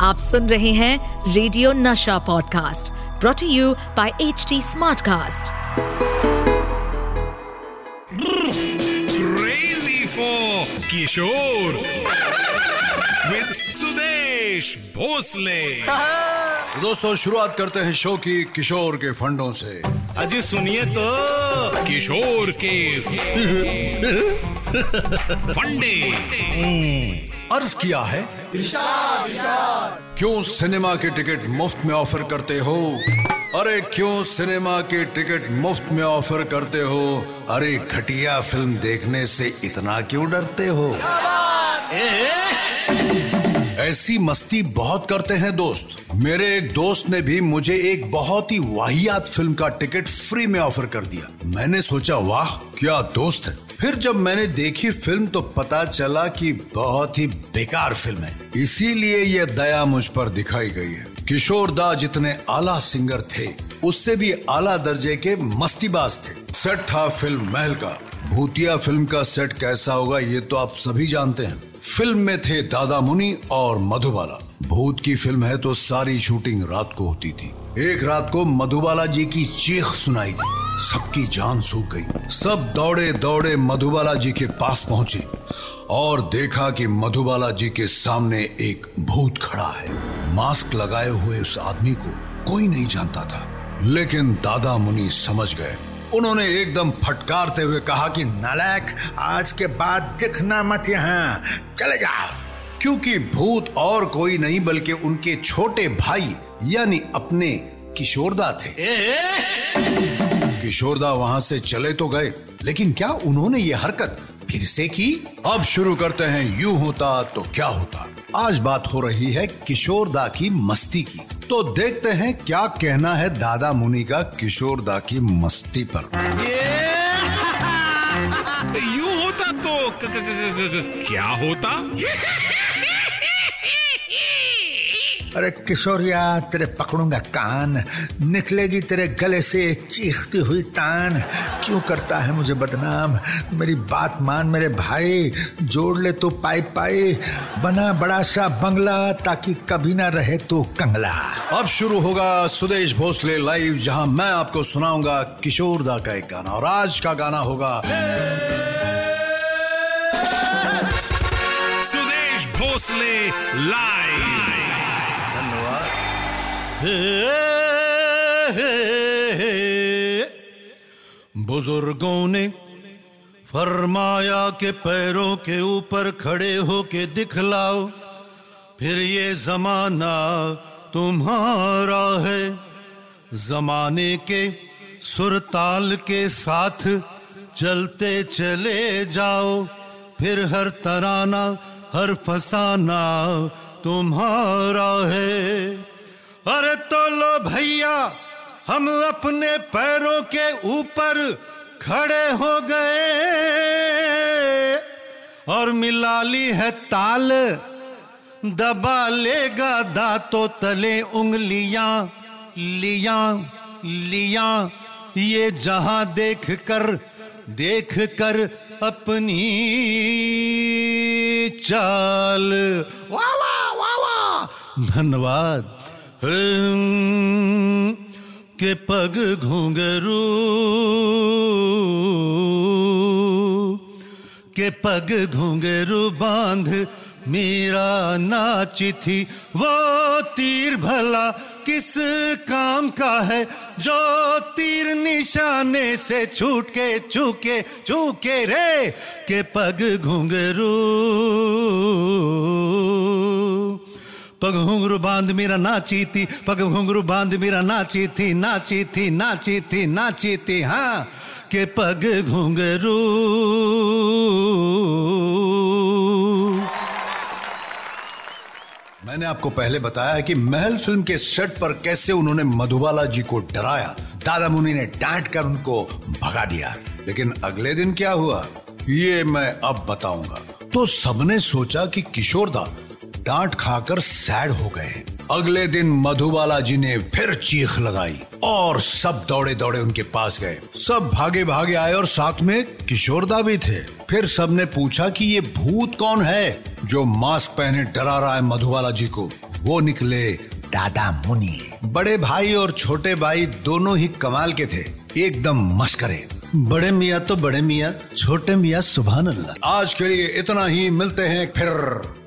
आप सुन रहे हैं radio Nasha podcast brought you by H T smartcast Crazy for Kishore with Sudesh Bhosle. तो दोस्तों शुरुआत करते हैं शो की किशोर के फंडों से। अजी सुनिए तो। किशोर के फंडे। अर्ज़ किया है। क्यों सिनेमा के टिकट मुफ़्त में ऑफ़र करते हो? अरे क्यों सिनेमा के टिकट मुफ़्त में ऑफ़र करते हो? अरे घटिया फ़िल्म देखने से इतना क्यों डरते हो? ऐसी मस्ती बहुत करते हैं दोस्त। मेरे एक दोस्त ने भी मुझे एक बहुत ही वाहियात फ़िल्म का टिकट फ्री में ऑफ़र कर दिया। मैंने सोचा, वाह, क्या दोस्त है। फिर जब मैंने देखी फ़िल्म तो पता चला कि बहुत ही बेकार फ़िल्म है। इसीलिए यह दया मुझ पर दिखाई गई है। किशोर दा जितने आला सिंगर थे, उससे भी आला दर्जे के मस्तीबाज थे। सेट था फ़िल्म महल का। भूतिया फ़िल्म का सेट कैसा होगा, ये तो आप सभी जानते हैं। फ़िल्म में थे दादा मुनि और मधुबाला। भूत की फ़िल्म है तो सारी शूटिंग रात को होती थी। एक रात को मधुबाला जी की चीख सुनाई दी। सबकी जान सूख गई। सब दौड़े दौड़े मधुबाला जी के पास पहुँचे और देखा कि मधुबाला जी के सामने एक भूत खड़ा है। मास्क लगाए हुए उस आदमी को कोई नहीं जानता था, लेकिन दादा मुनि समझ गए उन्होंने एकदम फटकारते हुए कहा कि नालायक आज के बाद दिखना मत यहाँ। चले जाओ। क्योंकि भूत और कोई नहीं बल्कि उनके छोटे भाई यानी अपने किशोरदा थे। किशोरदा वहाँ से चले तो गए लेकिन क्या उन्होंने ये हरकत फिर से की? अब शुरू करते हैं यू होता तो क्या होता? आज बात हो रही है किशोरदा की मस्ती की। तो देखते हैं क्या कहना है दादा मुनि का किशोरदा की मस्ती पर। यू होता तो क- क- क- क- क- क्या होता? अरे किशोरिया तेरे पकड़ूँगा कान। निकलेगी तेरे गले से चीखती हुई तान। क्यों करता है मुझे बदनाम? मेरी बात मान मेरे भाई जोड़ ले तो पाई पाई। बना बड़ा सा बंगला ताकि कभी ना रहे तो कंगला। अब शुरू होगा सुदेश भोसले लाइव जहाँ मैं आपको सुनाऊँगा किशोर दा का एक गाना। और आज का गाना होगा सुदेश भोसले लाइव। बुज़ुर्गों ने फरमाया के पैरों के ऊपर खड़े हो के दिखलाओ, फिर ये जमाना तुम्हारा है। जमाने के सुरताल के साथ चलते चले जाओ, फिर हर तराना, हर फसाना तुम्हारा है। अरे तो लो भैया हम अपने पैरों के ऊपर खड़े हो गए। और मिला ली है ताल दबा लेगा दांतों तले उंगलियाँ लिया लिया। ये जहाँ देख कर देख कर अपनी चाल। वाह वाह वाह वाह। धन्यवाद। हम्म, के पग घुंघरू, के पग घुंघरू बाँध मेरा नाची थी वो तीर भला किस काम का है? जो तीर निशाने से छूट के चूके चूके रे, के पग घुंघरू। पग घुंघरू बाँध मेरा नाची थी पग घुंघरू बाँध मेरा नाची थी नाची थी नाची थी नाची थी हाँ के पग घुंघरू मैंने आपको पहले बताया कि महल फ़िल्म के सेट पर कैसे उन्होंने मधुबाला जी को डराया। दादा मुनि ने डांट कर उनको भगा दिया। लेकिन अगले दिन क्या हुआ? ये मैं अब बताऊँगा। तो सबने सोचा कि किशोरदा डांट खाकर सैड हो गए। अगले दिन मधुबाला जी ने फिर चीख लगाई और सब दौड़े दौड़े उनके पास गए। सब भागे भागे आए और साथ में किशोरदा भी थे। फिर सबने पूछा कि ये भूत कौन है जो मास्क पहने डरा रहा है मधुबाला जी को। वो निकले दादा मुनि। बड़े भाई और छोटे भाई दोनों ही कमाल के थे। एकदम मस्करे। बड़े मियाँ तो बड़े मियाँ, छोटे मियाँ सुबह अल्लाह आज के लिए इतना ही। मिलते हैं फिर।